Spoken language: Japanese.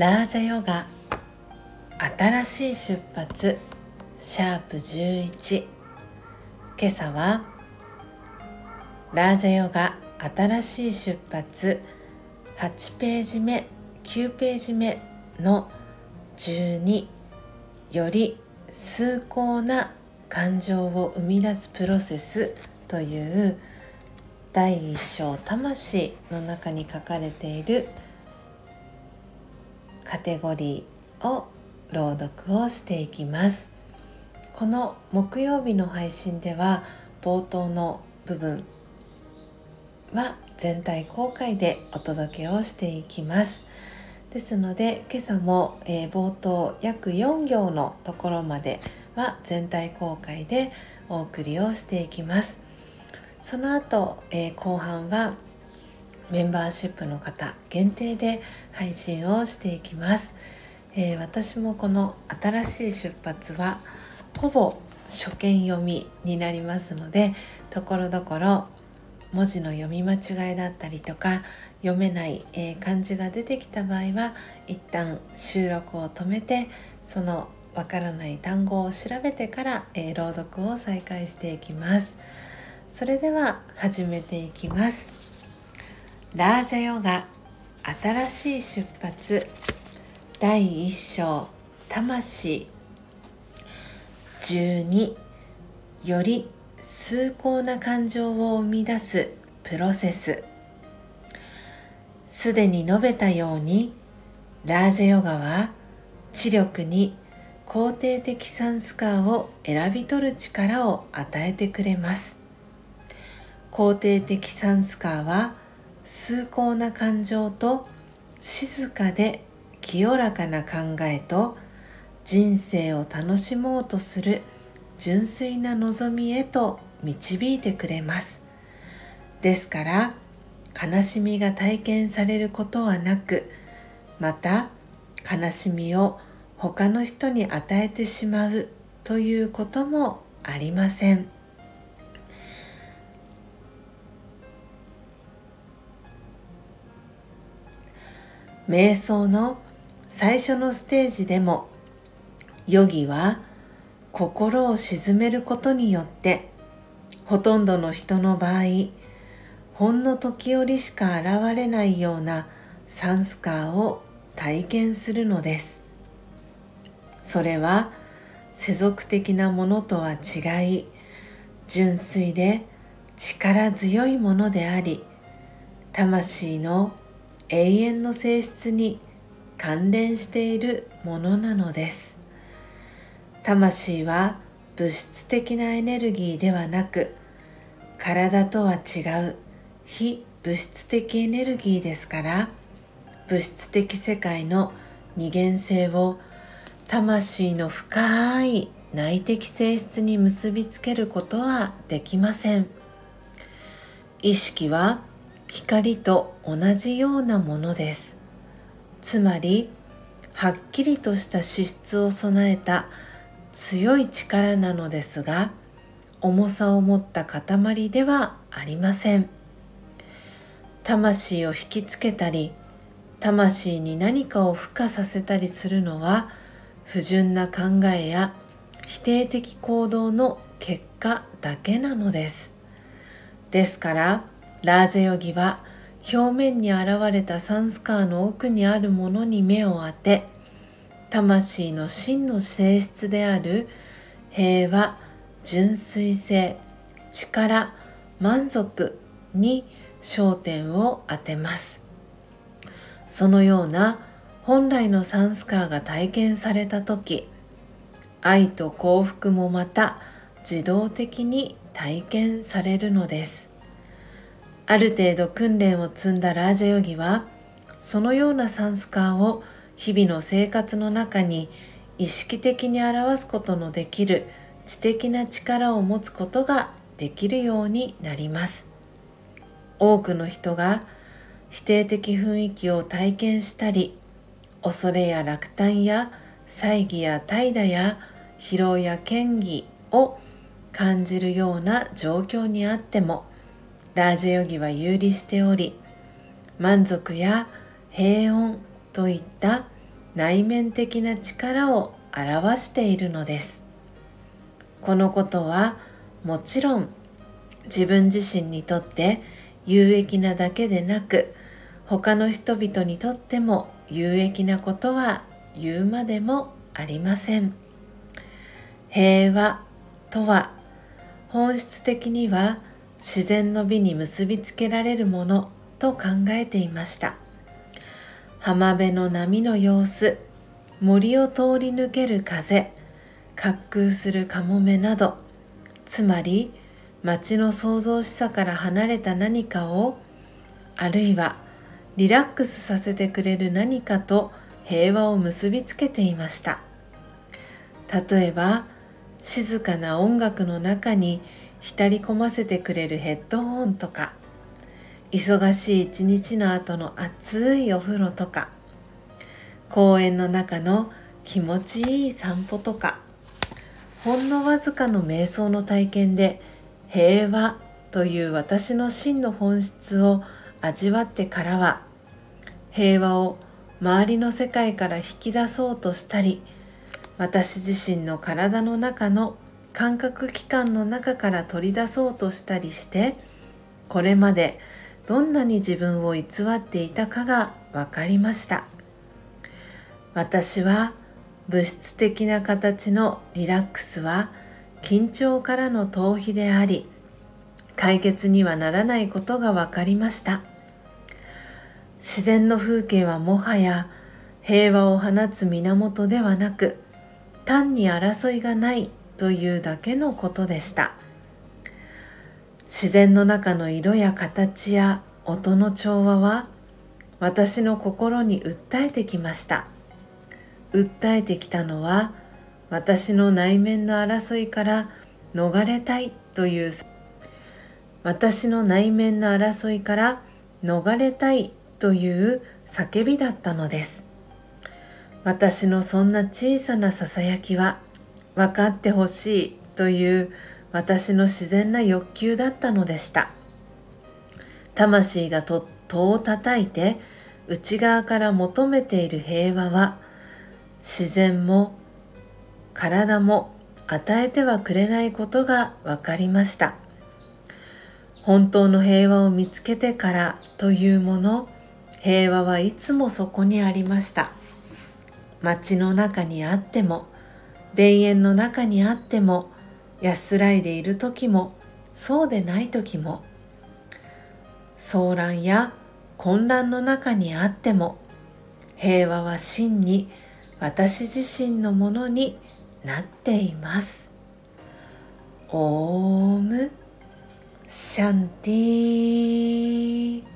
ラージャヨガ。新しい出発。シャープ11今朝はラージャヨガ。新しい出発。8ページ目。9ページ目の12より崇高な感情を生み出すプロセス。という第一章「魂」の中に書かれているカテゴリーを朗読をしていきます。この木曜日の配信では冒頭の部分は全体公開でお届けをしていきます。ですので今朝も、えー、冒頭約4行のところまでは全体公開でお送りをしていきます。その後、えー、後半はメンバーシップの方限定で配信をしていきます、えー、私もこの新しい出発はほぼ初見読みになりますのでところどころ文字の読み間違いだったりとか読めない、えー、漢字が出てきた場合は一旦収録を止めてそのわからない単語を調べてから、えー、朗読を再開していきます。それでは始めていきます。ラージャヨガ新しい出発。第1章魂。12より崇高な感情を生み出すプロセス。すでに述べたようにラージャヨガは知力に肯定的サンスカーを選び取る力を与えてくれます。肯定的サンスカーは崇高な感情と静かで清らかな考えと人生を楽しもうとする純粋な望みへと導いてくれます。ですから悲しみが体験されることはなくまた悲しみを他の人に与えてしまうということもありません。瞑想の最初のステージでもヨギは心を鎮めることによってほとんどの人の場合ほんの時折しか現れないようなサンスカーを体験するのです。それは世俗的なものとは違い純粋で力強いものであり魂の永遠の性質に関連しているものなのです。魂は物質的なエネルギーではなく体とは違う非物質的エネルギーですから物質的世界の二元性を魂の深い内的性質に結びつけることはできません。意識は光と同じようなものです。つまりはっきりとした資質を備えた強い力なのですが重さを持った塊ではありません。魂を引きつけたり魂に何かを付加させたりするのは不純な考えや否定的行動の結果だけなのです。ですからラージェヨギは表面に現れたサンスカーの奥にあるものに目を当て魂の真の性質である平和純粋性力満足に焦点を当てます。そのような本来のサンスカーが体験された時愛と幸福もまた自動的に体験されるのです。ある程度訓練を積んだラージャヨギはそのようなサンスカーを日々の生活の中に意識的に表すことのできる知的な力を持つことができるようになります。多くの人が否定的雰囲気を体験したり恐れや落胆や猜疑や怠惰や疲労や嫌疑を感じるような状況にあってもラージヨギは有利しており満足や平穏といった内面的な力を表しているのです。このことはもちろん自分自身にとって有益なだけでなく他の人々にとっても有益なことは言うまでもありません。平和とは本質的には自然の美に結びつけられるものと考えていました。浜辺の波の様子森を通り抜ける風滑空するカモメなどつまり街の創造しさから離れた何かをあるいはリラックスさせてくれる何かと平和を結びつけていました。例えば静かな音楽の中に浸り込ませてくれるヘッドホンとか忙しい一日の後の熱いお風呂とか公園の中の気持ちいい散歩とかほんのわずかの瞑想の体験で平和という私の真の本質を味わってからは平和を周りの世界から引き出そうとしたり私自身の体の中の感覚器官の中から取り出そうとしたりしてこれまでどんなに自分を偽っていたかが分かりました。私は物質的な形のリラックスは緊張からの逃避であり解決にはならないことが分かりました。自然の風景はもはや平和を放つ源ではなく単に争いがないというだけのことでした。自然の中の色や形や音の調和は私の心に訴えてきました。訴えてきたのは私の内面の争いから逃れたいという私の内面の争いから逃れたいという叫びだったのです。私のそんな小さなささやきは分かってほしいという私の自然な欲求だったのでした。魂がと戸を叩いて内側から求めている平和は自然も体も与えてはくれないことが分かりました。本当の平和を見つけてからというもの平和はいつもそこにありました。街の中にあっても田園の中にあっても安らいでいる時もそうでない時も騒乱や混乱の中にあっても平和は真に私自身のものになっています。オームシャンティー。